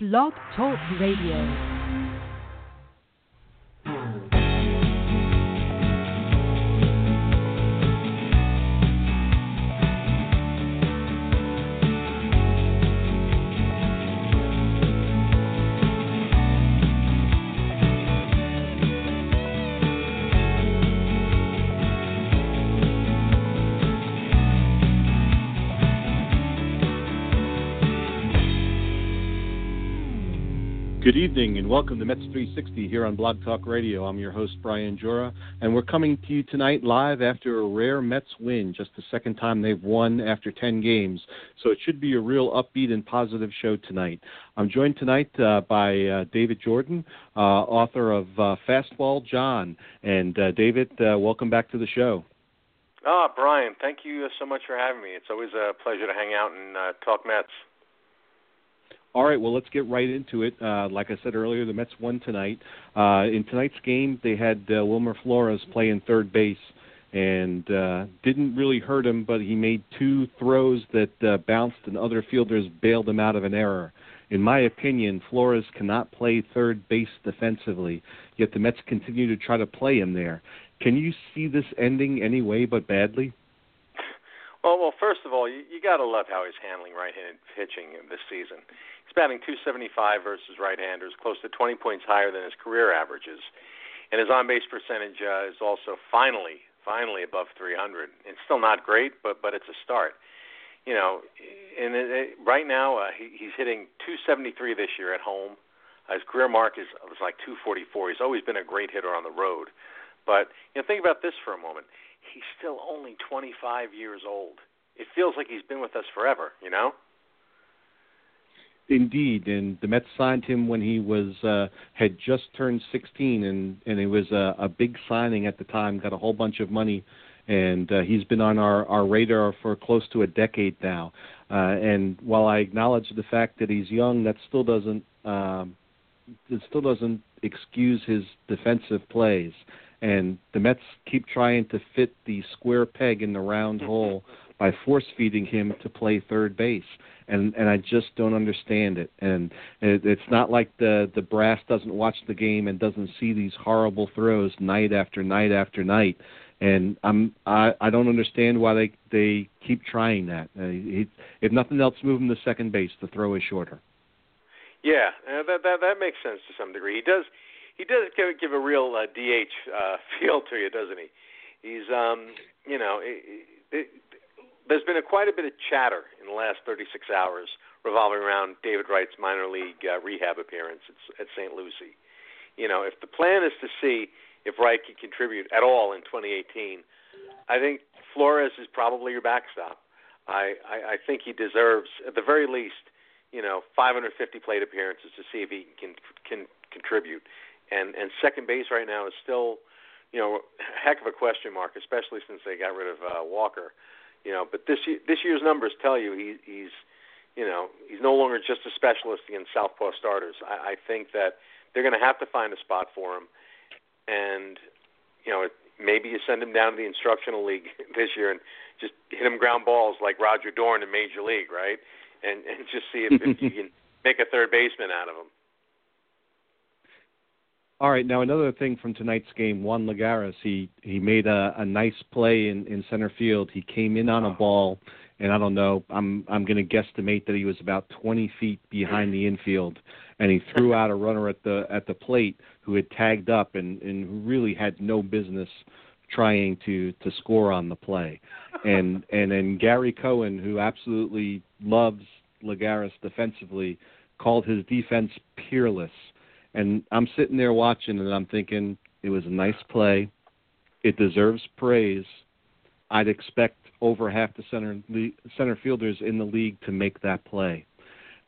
Blog Talk Radio. Good evening and welcome to Mets 360 here on Blog Talk Radio. I'm your host, Brian Jura, and we're coming to you tonight live after a rare Mets win, just the second time they've won after 10 games. So it should be a real upbeat and positive show tonight. I'm joined tonight uh, by uh, David Jordan, uh, author of uh, Fastball John. And uh, David, uh, welcome back to the show. Ah, Brian, thank you so much for having me. It's always a pleasure to hang out and talk Mets. All right, well, let's get right into it. Uh, like I said earlier, the Mets won tonight. Uh, in tonight's game, they had uh, Wilmer Flores playing third base and uh, didn't really hurt him, but he made two throws that uh, bounced and other fielders bailed him out of an error. In my opinion, Flores cannot play third base defensively, yet the Mets continue to try to play him there. Can you see this ending any way but badly? Well, well, first of all, you, you got to love how he's handling right-handed pitching this season. He's batting 275 versus right-handers, close to 20 points higher than his career averages, and his on-base percentage uh, is also finally, finally above 300. It's still not great, but but it's a start. You know, and it, it, right now uh, he, he's hitting 273 this year at home. His career mark is was like 244. He's always been a great hitter on the road, but you know, think about this for a moment. He's still only 25 years old. It feels like he's been with us forever. You know. Indeed, and the Mets signed him when he was uh, had just turned 16, and and it was a, a big signing at the time. Got a whole bunch of money, and uh, he's been on our our radar for close to a decade now. Uh, and while I acknowledge the fact that he's young, that still doesn't um, it still doesn't excuse his defensive plays. And the Mets keep trying to fit the square peg in the round hole by force feeding him to play third base and and I just don't understand it. And it, it's not like the the brass doesn't watch the game and doesn't see these horrible throws night after night after night. And I'm I I don't understand why they they keep trying that. Uh, he, if nothing else, move him to second base. The throw is shorter. Yeah, uh, that that that makes sense to some degree. He does he does give, give a real uh, DH uh, feel to you, doesn't he? He's um you know. It, it, there's been a, quite a bit of chatter in the last 36 hours revolving around David Wright's minor league uh, rehab appearance at, at St. Lucie. You know, if the plan is to see if Wright can contribute at all in 2018, I think Flores is probably your backstop. I, I, I think he deserves, at the very least, you know, 550 plate appearances to see if he can can contribute. And and second base right now is still, you know, a heck of a question mark, especially since they got rid of uh, Walker. You know, but this this year's numbers tell you he, he's you know he's no longer just a specialist against southpaw starters. I, I think that they're going to have to find a spot for him, and you know maybe you send him down to the instructional league this year and just hit him ground balls like Roger Dorn in Major League, right? And and just see if, if you can make a third baseman out of him. All right. Now another thing from tonight's game, Juan Lagares, he he made a, a nice play in, in center field. He came in on a ball, and I don't know. I'm I'm going to guesstimate that he was about 20 feet behind the infield, and he threw out a runner at the at the plate who had tagged up and and really had no business trying to to score on the play. And and then Gary Cohen, who absolutely loves Lagares defensively, called his defense peerless and I'm sitting there watching and I'm thinking it was a nice play. It deserves praise. I'd expect over half the center center fielders in the league to make that play.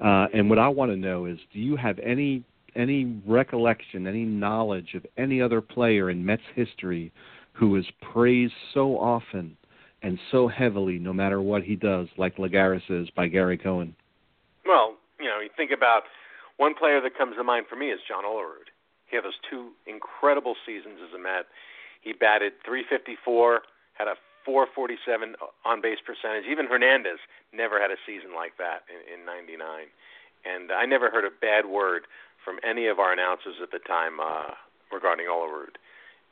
Uh, and what I want to know is, do you have any any recollection, any knowledge of any other player in Mets history who is praised so often and so heavily, no matter what he does, like Lagares is by Gary Cohen? Well, you know, you think about one player that comes to mind for me is John Olerud. He had those two incredible seasons as a Met. He batted 354, had a 447 on base percentage. Even Hernandez never had a season like that in, in 99. and I never heard a bad word from any of our announcers at the time uh, regarding Olerud.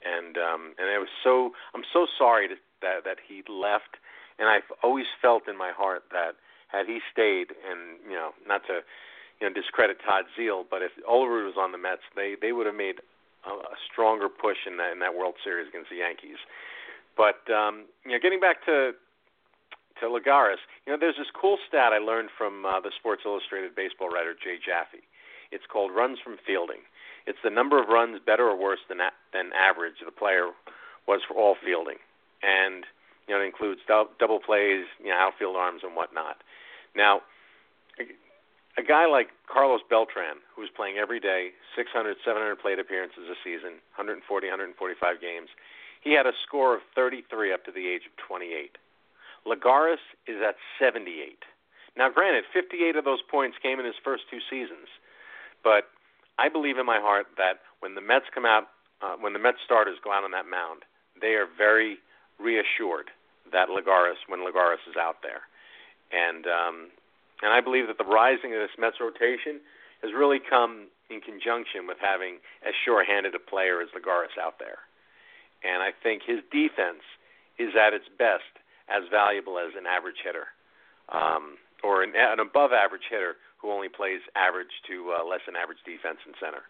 And um, and it was so I'm so sorry to, that that he left, and I've always felt in my heart that had he stayed, and you know, not to you know discredit Todd Zeile, but if Olerud was on the Mets, they they would have made a, a stronger push in that in that World Series against the Yankees. But um, you know, getting back to to Lagares, you know, there's this cool stat I learned from uh, the Sports Illustrated baseball writer Jay Jaffe. It's called runs from fielding. It's the number of runs better or worse than than average the player was for all fielding, and you know it includes double plays, you know, outfield arms and whatnot. Now, a guy like Carlos Beltran, who's playing every day, 600, 700 plate appearances a season, 140, 145 games, he had a score of 33 up to the age of 28. Lagares is at 78. Now, granted, 58 of those points came in his first two seasons, but I believe in my heart that when the Mets come out, uh, when the Mets starters go out on that mound, they are very reassured that Lagares, when Lagares is out there, and um, and I believe that the rising of this Mets rotation has really come in conjunction with having as sure-handed a player as Lagares out there, and I think his defense is at its best as valuable as an average hitter, um, or an, an above-average hitter who only plays average to uh, less than average defense in center.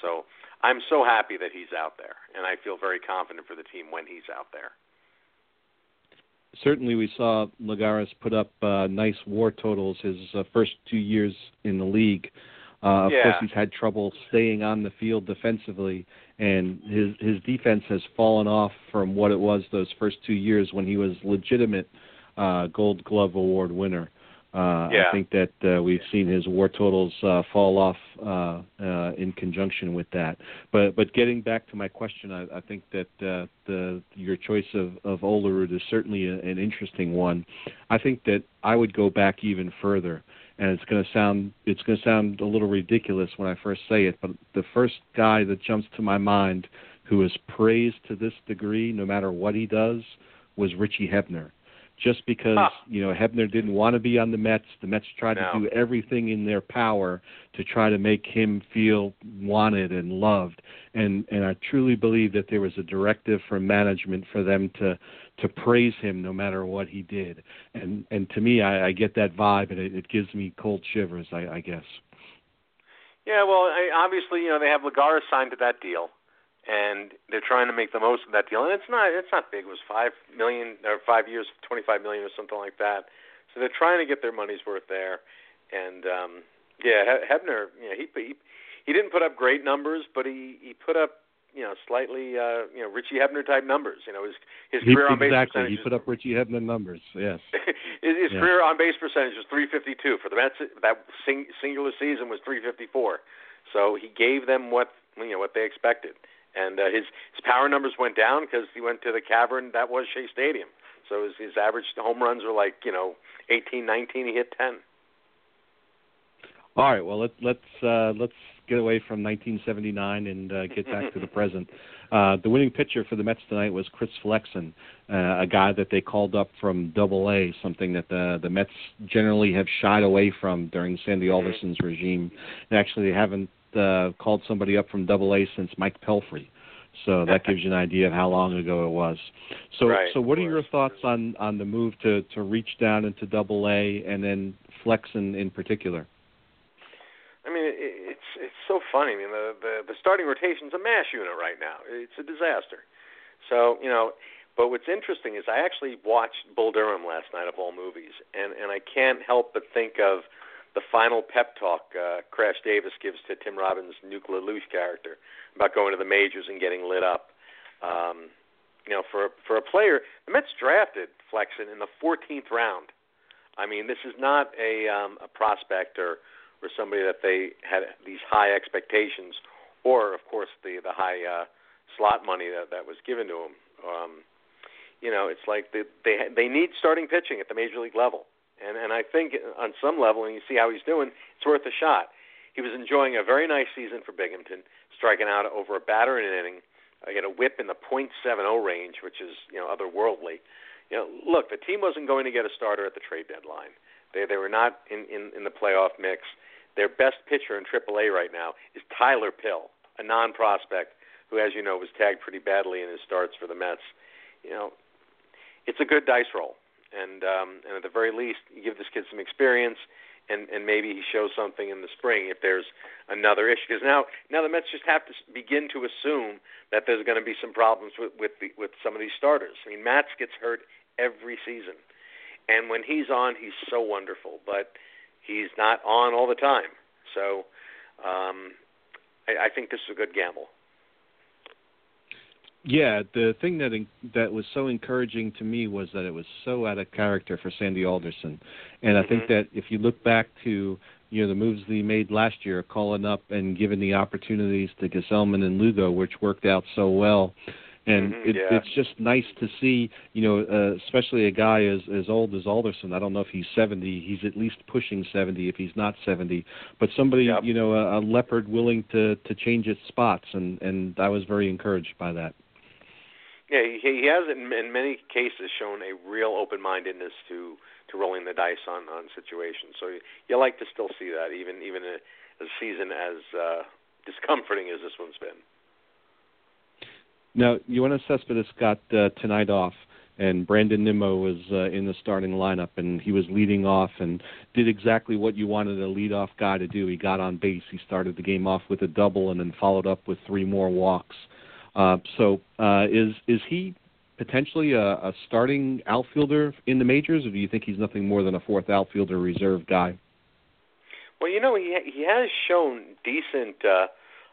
So I'm so happy that he's out there, and I feel very confident for the team when he's out there. Certainly, we saw Lagares put up uh, nice WAR totals his uh, first two years in the league. Uh, of yeah. course, he's had trouble staying on the field defensively, and his his defense has fallen off from what it was those first two years when he was legitimate uh, Gold Glove Award winner. Uh, yeah. I think that uh, we've seen his WAR totals uh, fall off uh, uh, in conjunction with that. But but getting back to my question, I, I think that uh, the your choice of of Olerud is certainly a, an interesting one. I think that I would go back even further, and it's going to sound it's going to sound a little ridiculous when I first say it, but the first guy that jumps to my mind who is praised to this degree, no matter what he does, was Richie Hebner just because huh. you know Hebner didn't want to be on the Mets. The Mets tried no. to do everything in their power to try to make him feel wanted and loved. And and I truly believe that there was a directive from management for them to to praise him no matter what he did. And and to me, I, I get that vibe, and it, it gives me cold shivers. I, I guess. Yeah, well, I, obviously, you know, they have Lagares signed to that deal and they're trying to make the most of that deal. And it's not it's not big. It was five million or five years, twenty five million or something like that. So they're trying to get their money's worth there. And um, yeah, Hebner, you know, he he he didn't put up great numbers, but he he put up you know slightly uh, you know Richie Hebner type numbers. You know his his he, career on base exactly. percentage. He put up Richie Hebner numbers. Yes. his his yeah. career on base percentage was 352 for the Mets. That sing, singular season was 354. So he gave them what you know what they expected and uh, his his power numbers went down because he went to the cavern that was Shea Stadium. So his, his average home runs were like you know 18, 19. He hit 10. All right. Well, let's let's uh, let's get away from 1979 and uh, get back to the present. Uh, the winning pitcher for the Mets tonight was Chris Flexen, uh, a guy that they called up from Double A, something that the the Mets generally have shied away from during Sandy Mm-hmm. Alderson's regime. And actually, they haven't uh, called somebody up from Double A since Mike Pelfrey. So that gives you an idea of how long ago it was. So, Right, so what are your thoughts on on the move to to reach down into Double A and then Flexen in particular? I mean, it, it's it's so funny. I mean, the, the the starting rotation's a mash unit right now. It's a disaster. So you know, but what's interesting is I actually watched Bull Durham last night of all movies, and and I can't help but think of the final pep talk uh, Crash Davis gives to Tim Robbins' Nuke LaLoosh character about going to the majors and getting lit up. Um, you know, for for a player, the Mets drafted Flexen in the 14th round. I mean, this is not a um, a prospect or or somebody that they had these high expectations, or of course the the high uh, slot money that that was given to him. Um, you know, it's like they they they need starting pitching at the major league level, and and I think on some level, and you see how he's doing, it's worth a shot. He was enjoying a very nice season for Binghamton, striking out over a batter in an inning. I get a whip in the .70 range, which is you know otherworldly. You know, look, the team wasn't going to get a starter at the trade deadline. They they were not in in, in the playoff mix. their best pitcher in AAA right now is Tyler Pill, a non-prospect who, as you know, was tagged pretty badly in his starts for the Mets. You know, it's a good dice roll, and um, and at the very least, you give this kid some experience, and and maybe he shows something in the spring if there's another issue. Because now now the Mets just have to begin to assume that there's going to be some problems with with the, with some of these starters. I mean, Matz gets hurt every season, and when he's on, he's so wonderful, but he's not on all the time. So um, I, I think this is a good gamble. Yeah, the thing that that was so encouraging to me was that it was so out of character for Sandy Alderson, and I think Mm-hmm. that if you look back to you know the moves that he made last year, calling up and giving the opportunities to Gesellman and Lugo, which worked out so well, and Mhm, it, yeah. it's just nice to see you know uh, especially a guy as as old as Alderson. I don't know if he's 70, he's at least pushing 70 if he's not 70, but somebody Yep. you know a, a leopard willing to to change its spots, and and I was very encouraged by that. Yeah, he, he has in, in many cases shown a real open-mindedness to to rolling the dice on on situations. So you, you like to still see that, even even a, a season as uh, discomforting as this one's been. Now, Yoenis Cespedes got uh, tonight off, and Brandon Nimmo was uh, in the starting lineup, and he was leading off and did exactly what you wanted a leadoff guy to do. He got on base. He started the game off with a double, and then followed up with three more walks. Uh, so, uh, is is he potentially a, a starting outfielder in the majors, or do you think he's nothing more than a fourth outfielder reserve guy? Well, you know, he he has shown decent uh,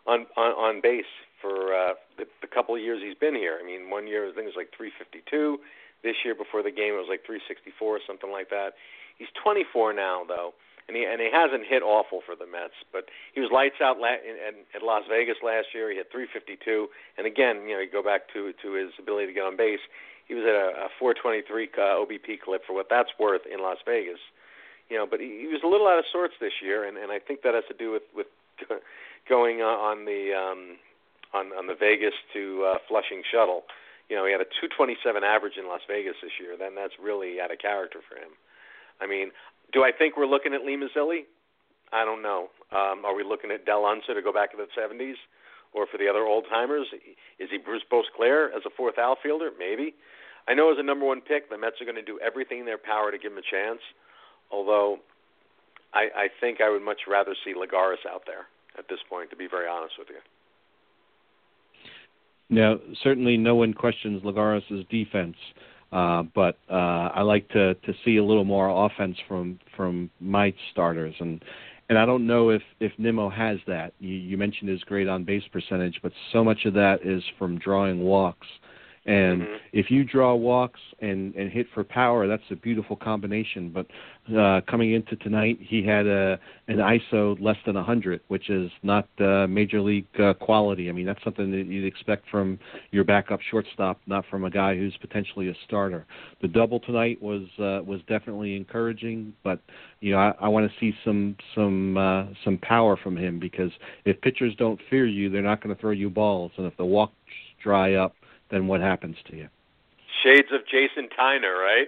on, on on base for uh, the, the couple of years he's been here. I mean, one year I think it was like 352. This year before the game it was like 364 or something like that. He's 24 now though, and he and he hasn't hit awful for the Mets, but he was lights out la- in, in, at Las Vegas last year. He hit 352, and again, you know, you go back to to his ability to get on base. He was at a, a 423 uh, OBP clip for what that's worth in Las Vegas. You know, but he, he was a little out of sorts this year, and and I think that has to do with with going on the um, on on the Vegas to uh, Flushing shuttle. You know, he had a 227 average in Las Vegas this year. Then that's really out of character for him. I mean, do I think we're looking at Lee Mazzilli? I don't know. Um, are we looking at Del Unser to go back to the 70s? Or for the other old timers, is he Bruce Boisclair as a fourth outfielder? Maybe. I know as a number one pick, the Mets are going to do everything in their power to give him a chance. Although, I, I think I would much rather see Lagares out there at this point. To be very honest with you. Now, certainly no one questions Lagares' defense, uh, but uh, I like to to see a little more offense from from my starters, and and I don't know if if Nimmo has that. You, you mentioned his great on base percentage, but so much of that is from drawing walks. And Mhm. if you draw walks and and hit for power, that's a beautiful combination. But uh, coming into tonight, he had a an ISO less than 100, which is not uh, major league uh, quality. I mean, that's something that you'd expect from your backup shortstop, not from a guy who's potentially a starter. The double tonight was uh, was definitely encouraging, but you know I, I want to see some some uh, some power from him because if pitchers don't fear you, they're not going to throw you balls, and if the walks dry up, then what happens to you? Shades of Jason Tyner, right?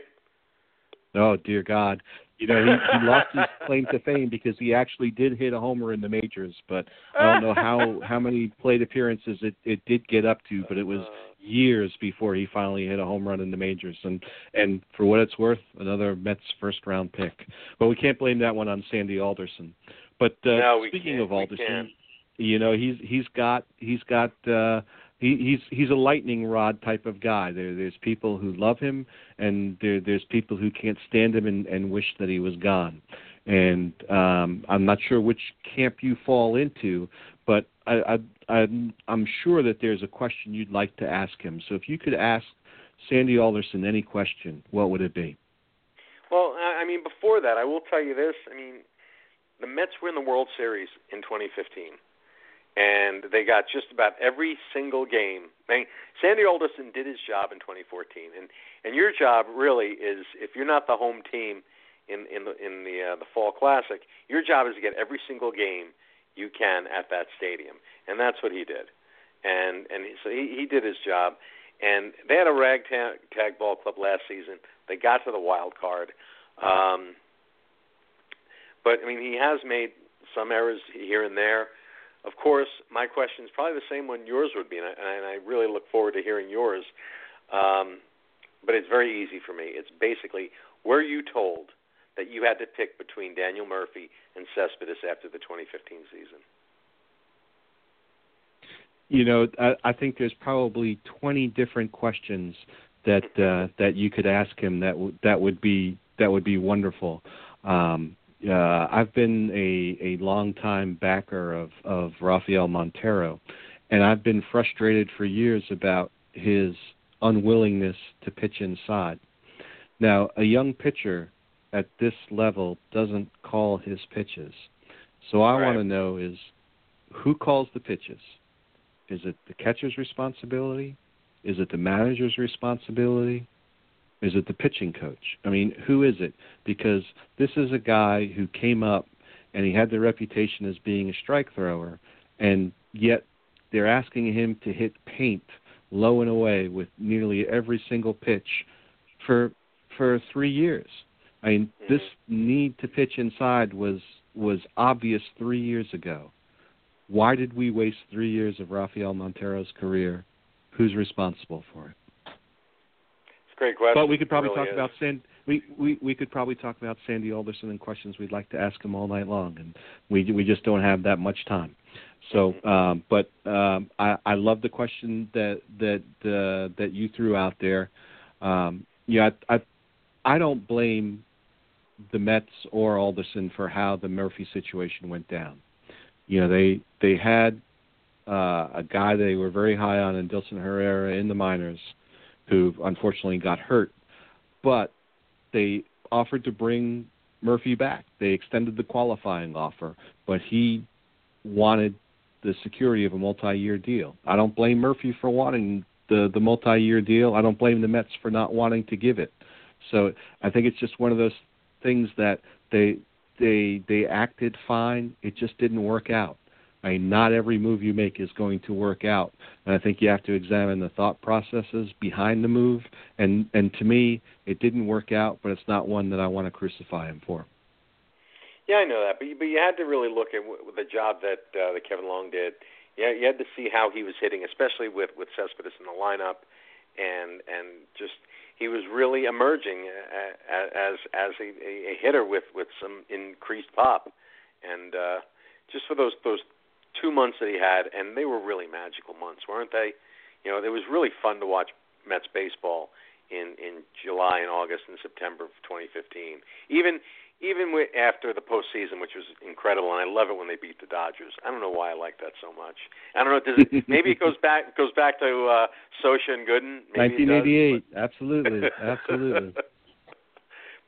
Oh dear God! You know he, he lost his claim to fame because he actually did hit a homer in the majors, but I don't know how how many plate appearances it it did get up to, but it was years before he finally hit a home run in the majors. And and for what it's worth, another Mets first round pick. But we can't blame that one on Sandy Alderson. But uh, No, speaking of Alderson, you know he's he's got he's got uh he, he's he's a lightning rod type of guy. There there's people who love him, and there there's people who can't stand him and, and wish that he was gone. And um, I'm not sure which camp you fall into, but I, I I'm I'm sure that there's a question you'd like to ask him. So if you could ask Sandy Alderson any question, what would it be? Well, I I mean, before that, I will tell you this. I mean, the Mets were in the World Series in 2015, and they got just about every single game. I Sandy Alderson did his job in 2014, and and your job really is if you're not the home team in in the in the uh, the Fall Classic, your job is to get every single game you can at that stadium, and that's what he did. And and he, so he he did his job. And they had a ragtag tag ball club last season. They got to the wild card. Um, but I mean, he has made some errors here and there. Of course, my question is probably the same one yours would be, and I, and I really look forward to hearing yours. Um, but it's very easy for me. It's basically, were you told that you had to pick between Daniel Murphy and Cespedes after the 2015 season? You know, I, I think there's probably 20 different questions that uh, that you could ask him that w- that would be that would be wonderful. Um, uh, I've been a a long time backer of of Rafael Montero, and I've been frustrated for years about his unwillingness to pitch inside. Now, a young pitcher at this level doesn't call his pitches. So I right. want to know is who calls the pitches? Is it the catcher's responsibility? Is it the manager's responsibility? Is it the pitching coach? I mean, who is it? Because this is a guy who came up and he had the reputation as being a strike thrower, and yet they're asking him to hit paint low and away with nearly every single pitch for for three years. I mean, mm-hmm. this need to pitch inside was was obvious three years ago. Why did we waste three years of Rafael Montero's career? Who's responsible for it? Great question. But we could probably really talk is. about San, we, we we could probably talk about Sandy Alderson and questions we'd like to ask him all night long, and we we just don't have that much time. So, Mm-hmm. um, but um, I, I love the question that that uh, that you threw out there. Um, yeah, I, I I don't blame the Mets or Alderson for how the Murphy situation went down. You know, they they had uh, a guy they were very high on in Dilson Herrera in the minors, who unfortunately got hurt, but they offered to bring Murphy back. They extended the qualifying offer, but he wanted the security of a multi-year deal. I don't blame Murphy for wanting the the multi-year deal. I don't blame the Mets for not wanting to give it. So I think it's just one of those things that they they they acted fine. It just didn't work out. I mean, not every move you make is going to work out, and I think you have to examine the thought processes behind the move. And and to me, it didn't work out, but it's not one that I want to crucify him for. Yeah, I know that, but you, but you had to really look at w- the job that uh, that Kevin Long did. Yeah, you had to see how he was hitting, especially with with Cespedes in the lineup, and and just he was really emerging a- as as a, a hitter with with some increased pop, and uh, just for those those two months that he had, and they were really magical months, weren't they? You know, it was really fun to watch Mets baseball in in July and August and September of 2015. Even even with, after the postseason, which was incredible, and I love it when they beat the Dodgers. I don't know why I like that so much. I don't know. Does it? maybe it goes back goes back to uh, Scioscia and Gooden. Maybe 1988, absolutely, absolutely. but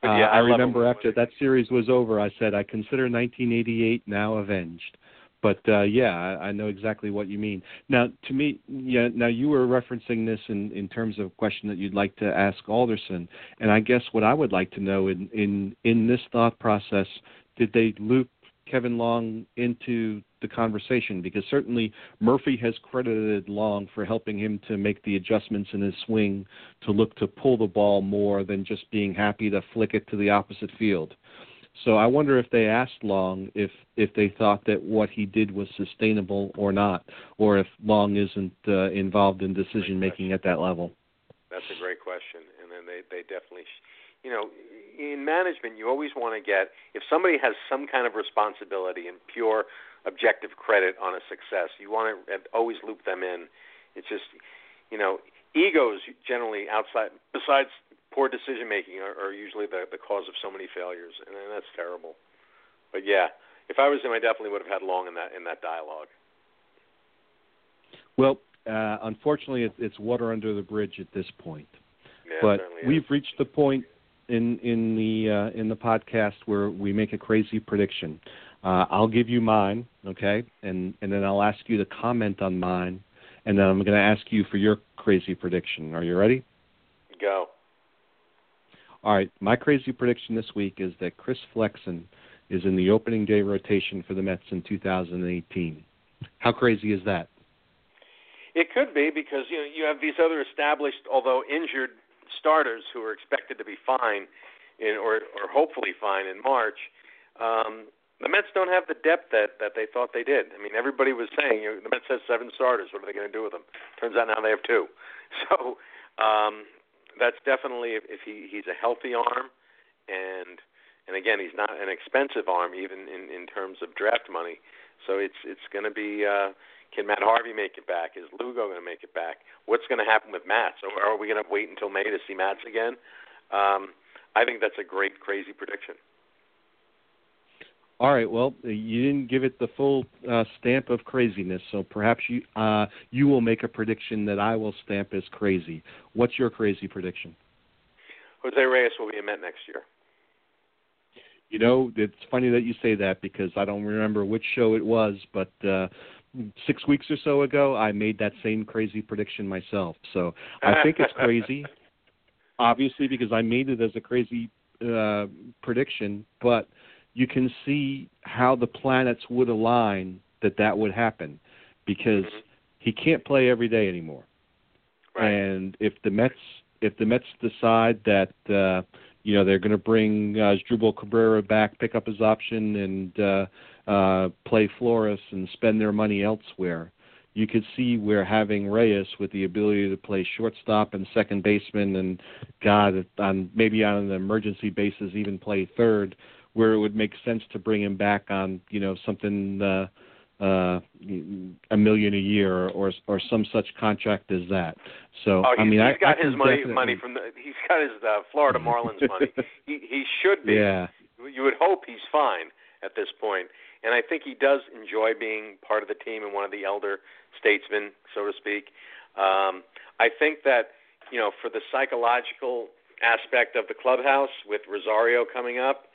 Uh, yeah, I, remember after that series was over, I said I consider 1988 now avenged. But uh, yeah, I, I know exactly what you mean. Now, to me, yeah. Now you were referencing this in in terms of a question that you'd like to ask Alderson, and I guess what I would like to know in in in this thought process, did they loop Kevin Long into the conversation? Because certainly Murphy has credited Long for helping him to make the adjustments in his swing to look to pull the ball more than just being happy to flick it to the opposite field. So I wonder if they asked Long if if they thought that what he did was sustainable or not, or if Long isn't uh, involved in decision making at that level. That's a great question, and then they they definitely, sh- you know, in management you always want to get if somebody has some kind of responsibility and pure objective credit on a success, you want to always loop them in. It's just, you know, egos generally outside besides poor decision making are, are usually the the cause of so many failures, and, and that's terrible. But yeah, if I was him, I definitely would have had Long in that in that dialogue. Well, uh, unfortunately, it, it's water under the bridge at this point. Yeah, but we've is. reached the point in in the uh, in the podcast where we make a crazy prediction. Uh, I'll give you mine, okay, and and then I'll ask you to comment on mine, and then I'm going to ask you for your crazy prediction. Are you ready? go. All right, my crazy prediction this week is that Chris Flexen is in the opening day rotation for the Mets in 2018. How crazy is that? It could be because you know you have these other established, although injured, starters who are expected to be fine, in or or hopefully fine in March. Um, the Mets don't have the depth that that they thought they did. I mean, everybody was saying you know, the Mets has seven starters. What are they going to do with them? Turns out now they have two. So um, that's definitely if, if he he's a healthy arm, and and again he's not an expensive arm even in in terms of draft money. So it's it's going to be. Uh, can Matt Harvey make it back? Is Lugo going to make it back? What's going to happen with Matz? Or are we going to wait until May to see Matz again? Um, I think that's a great, crazy prediction. All right. Well, you didn't give it the full uh, stamp of craziness, so perhaps you uh, you will make a prediction that I will stamp as crazy. What's your crazy prediction? Jose Reyes will be a Met next year. You know, it's funny that you say that because I don't remember which show it was, but uh, six weeks or so ago, I made that same crazy prediction myself. So I think it's crazy, obviously, because I made it as a crazy uh, prediction, but you can see how the planets would align that that would happen because mm-hmm. he can't play every day anymore. Right. And if the Mets if the Mets decide that uh you know they're going to bring uh, Asdrubal Cabrera back, pick up his option, and uh, uh, play Flores and spend their money elsewhere. You could see where having Reyes with the ability to play shortstop and second baseman, and God, on maybe on an emergency basis, even play third, where it would make sense to bring him back on you know something uh, uh, a million a year or or some such contract as that. So oh, I mean, he's I, got I his money definitely... money from the he's got his uh, Florida Marlins money. he he should be. Yeah. You would hope he's fine at this point, and I think he does enjoy being part of the team and one of the elder statesmen, so to speak. Um, I think that you know for the psychological aspect of the clubhouse with Rosario coming up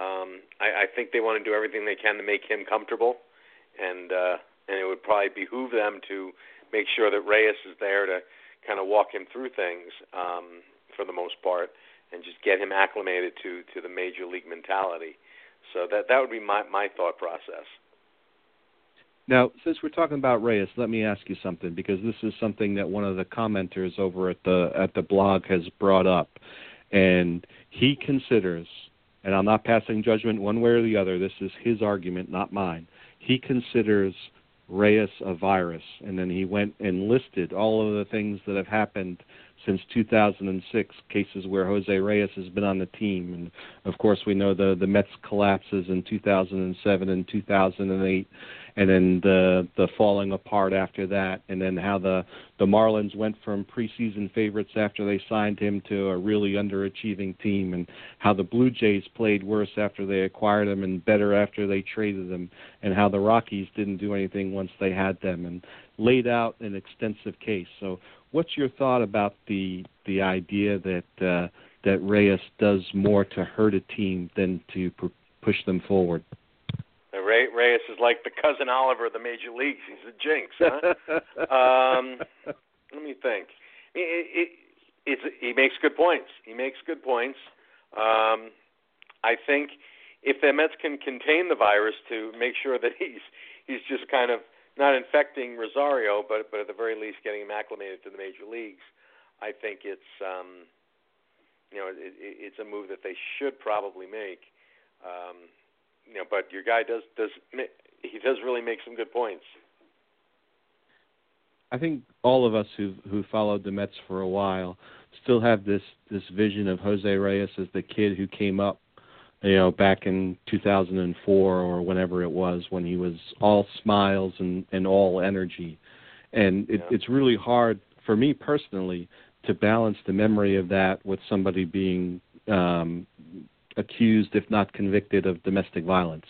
um, I, I think they want to do everything they can to make him comfortable, and uh, and it would probably behoove them to make sure that Reyes is there to kind of walk him through things um, for the most part, and just get him acclimated to to the major league mentality. So that that would be my my thought process. Now, since we're talking about Reyes, let me ask you something because this is something that one of the commenters over at the at the blog has brought up, and he considers and I'm not passing judgment one way or the other. This is his argument, not mine. He considers Reyes a virus, and then he went and listed all of the things that have happened since 2006, cases where Jose Reyes has been on the team, and of course we know the the Mets collapses in 2007 and 2008, and then the the falling apart after that, and then how the the Marlins went from preseason favorites after they signed him to a really underachieving team, and how the Blue Jays played worse after they acquired him and better after they traded them, and how the Rockies didn't do anything once they had them, and laid out an extensive case. So, what's your thought about the the idea that uh, that Reyes does more to hurt a team than to pr- push them forward? Ray, Reyes is like the cousin Oliver of the major leagues. He's a jinx, huh? um, let me think. It, it, he makes good points. He makes good points. Um, I think if the Mets can contain the virus to make sure that he's he's just kind of not infecting Rosario, but but at the very least getting him acclimated to the major leagues, I think it's um, you know it, it, it's a move that they should probably make. Um, you know, but your guy does does he does really make some good points. I think all of us who who followed the Mets for a while still have this this vision of Jose Reyes as the kid who came up, you know, back in 2004 or whenever it was when he was all smiles and and all energy, and it, yeah. it's really hard for me personally to balance the memory of that with somebody being um accused, if not convicted, of domestic violence,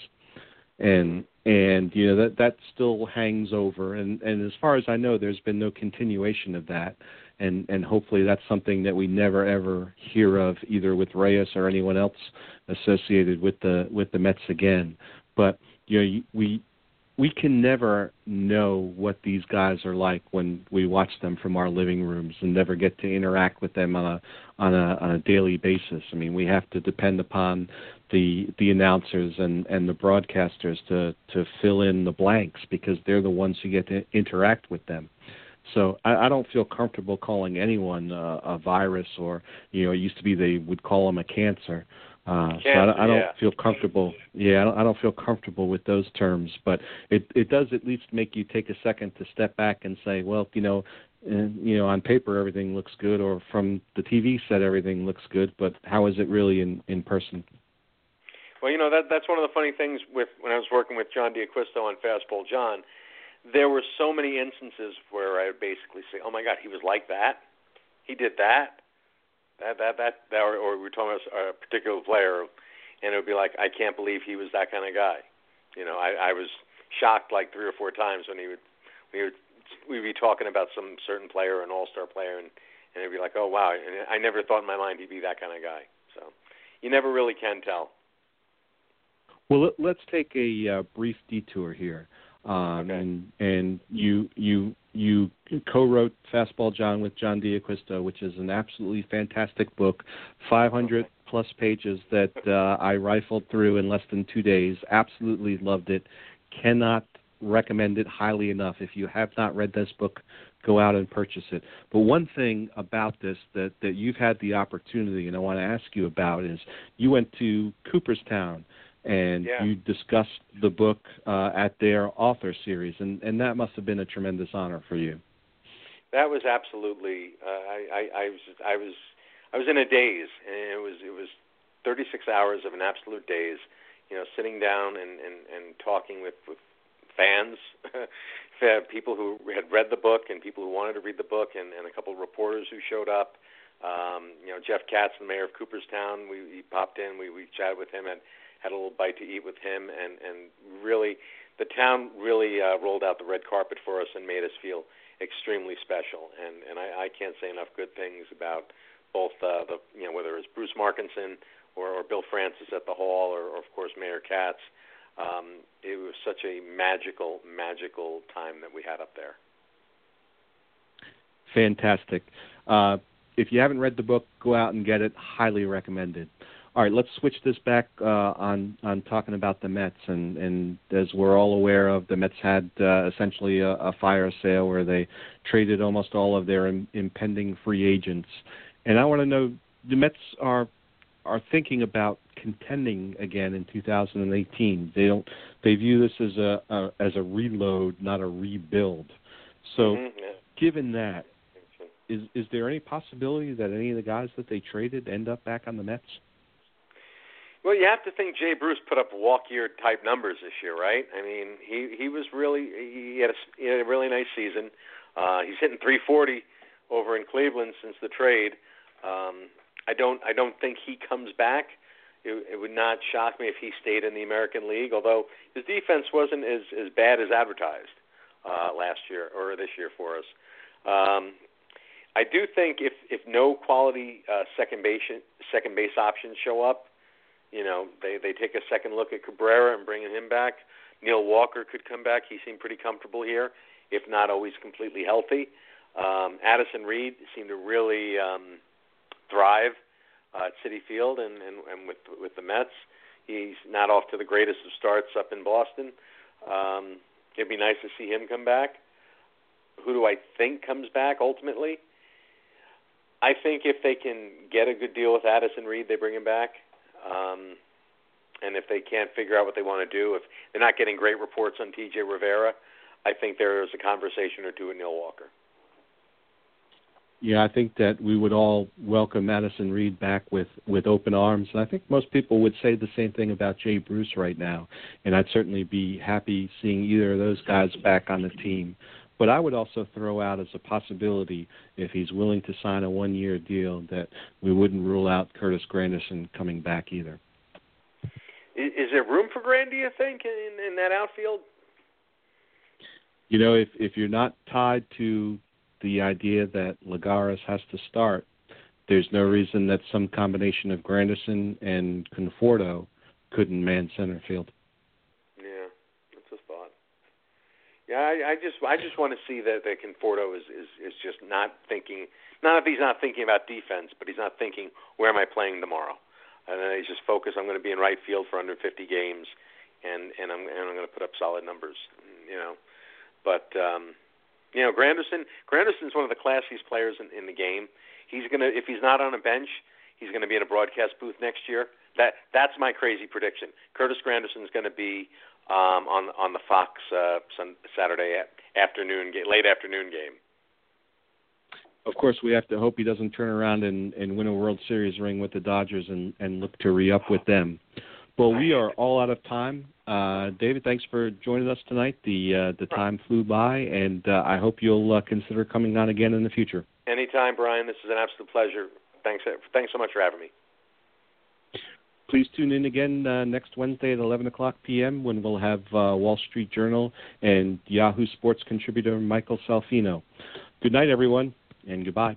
and and you know that that still hangs over. And and as far as I know, there's been no continuation of that, and and hopefully that's something that we never ever hear of either with Reyes or anyone else associated with the with the Mets again. But you know we we can never know what these guys are like when we watch them from our living rooms and never get to interact with them on a on a on a daily basis. I mean, we have to depend upon the the announcers and and the broadcasters to to fill in the blanks because they're the ones who get to interact with them. So I, I don't feel comfortable calling anyone uh, a virus or you know it used to be they would call them a cancer. Uh, so I, don't- I don't yeah. feel comfortable. Yeah, I don't, I don't feel comfortable with those terms. But it it does at least make you take a second to step back and say, well, you know, and you know, on paper everything looks good, or from the TV set everything looks good, but how is it really in in person? Well, you know that that's one of the funny things with when I was working with John D'Acquisto on Fastball John. There were so many instances where I would basically say, "Oh my God, he was like that. He did that. That that that." that or, or we were talking about a particular player, and it would be like, "I can't believe he was that kind of guy." You know, I, I was shocked like three or four times when he would we would we'd be talking about some certain player, an all-star player, and and it'd be like, "Oh wow!" And I never thought in my mind he'd be that kind of guy. So you never really can tell. Well, let, let's take a uh, brief detour here. Um, Okay. And and you you you co-wrote Fastball John with John D'Acquisto, which is an absolutely fantastic book, 500 plus pages that uh, I rifled through in less than two days. Absolutely loved it. Cannot recommend it highly enough. If you have not read this book, go out and purchase it. But one thing about this that that you've had the opportunity, and I want to ask you about, is you went to Cooperstown and Yeah. you discussed the book uh, at their author series, and, and that must have been a tremendous honor for you. That was absolutely. Uh, I, I, I was. I was. I was in a daze, and it was. It was 36 hours of an absolute daze. You know, sitting down and and and talking with with fans, people who had read the book, and people who wanted to read the book, and and a couple of reporters who showed up. Um, you know, Jeff Katz, the mayor of Cooperstown, we he popped in. We we chatted with him and had a little bite to eat with him, and and really, the town really uh, rolled out the red carpet for us and made us feel extremely special. And and I, I can't say enough good things about both uh, the you know whether it's Bruce Markusen or, or Bill Francis at the hall, or, or of course Mayor Katz. Um, it was such a magical, magical time that we had up there. Fantastic. Uh, if you haven't read the book, go out and get it. Highly recommended. All right, let's switch this back uh, on on talking about the Mets, and and as we're all aware of, the Mets had uh, essentially a, a fire sale where they traded almost all of their Im- impending free agents, and I want to know the Mets are are thinking about contending again in 2018. They don't they view this as a, a as a reload, not a rebuild. So, Mhm, yeah. given that, is is there any possibility that any of the guys that they traded end up back on the Mets? Well, you have to think Jay Bruce put up walk year type numbers this year, right? I mean, he he was really he had a, he had a really nice season. Uh, he's hitting 340 over in Cleveland since the trade. Um, I don't I don't think he comes back. It, it would not shock me if he stayed in the American League, although his defense wasn't as as bad as advertised uh, last year or this year for us. Um, I do think if if no quality uh, second base second base options show up, you know, they they take a second look at Cabrera and bringing him back. Neil Walker could come back. He seemed pretty comfortable here, if not always completely healthy. Um, Addison Reed seemed to really um, thrive uh, at Citi Field and, and, and with with the Mets. He's not off to the greatest of starts up in Boston. Um, it'd be nice to see him come back. Who do I think comes back ultimately? I think if they can get a good deal with Addison Reed, they bring him back. Um, and if they can't figure out what they want to do, if they're not getting great reports on T.J. Rivera, I think there is a conversation or two with Neil Walker. Yeah, I think that we would all welcome Addison Reed back with, with open arms. And I think most people would say the same thing about Jay Bruce right now. And I'd certainly be happy seeing either of those guys back on the team. But I would also throw out as a possibility, if he's willing to sign a one year deal, that we wouldn't rule out Curtis Granderson coming back either. Is, is there room for Grand? Do you think in, in that outfield? You know, if if you're not tied to the idea that Lagares has to start, there's no reason that some combination of Granderson and Conforto couldn't man center field. Yeah, that's a thought. Yeah, I, I just I just want to see that that Conforto is, is is just not thinking. Not if he's not thinking about defense, but he's not thinking where am I playing tomorrow, and then he's just focused. I'm going to be in right field for under 50 games, and and I'm and I'm going to put up solid numbers. You know, but um, you know Granderson Granderson's one of the classiest players in, in the game. He's gonna if he's not on a bench, he's going to be in a broadcast booth next year that that's my crazy prediction. Curtis Granderson is going to be um, on on the Fox uh, Saturday afternoon late afternoon game. Of course, we have to hope he doesn't turn around and, and win a World Series ring with the Dodgers and, and look to re up with them. Well, we are all out of time. Uh, David, thanks for joining us tonight. The uh, the time flew by, and uh, I hope you'll uh, consider coming on again in the future. Anytime, Brian. This is an absolute pleasure. Thanks. Thanks so much for having me. Please tune in again uh, next Wednesday at 11 o'clock p.m. when we'll have uh, Wall Street Journal and Yahoo Sports contributor Michael Salfino. Good night, everyone, and goodbye.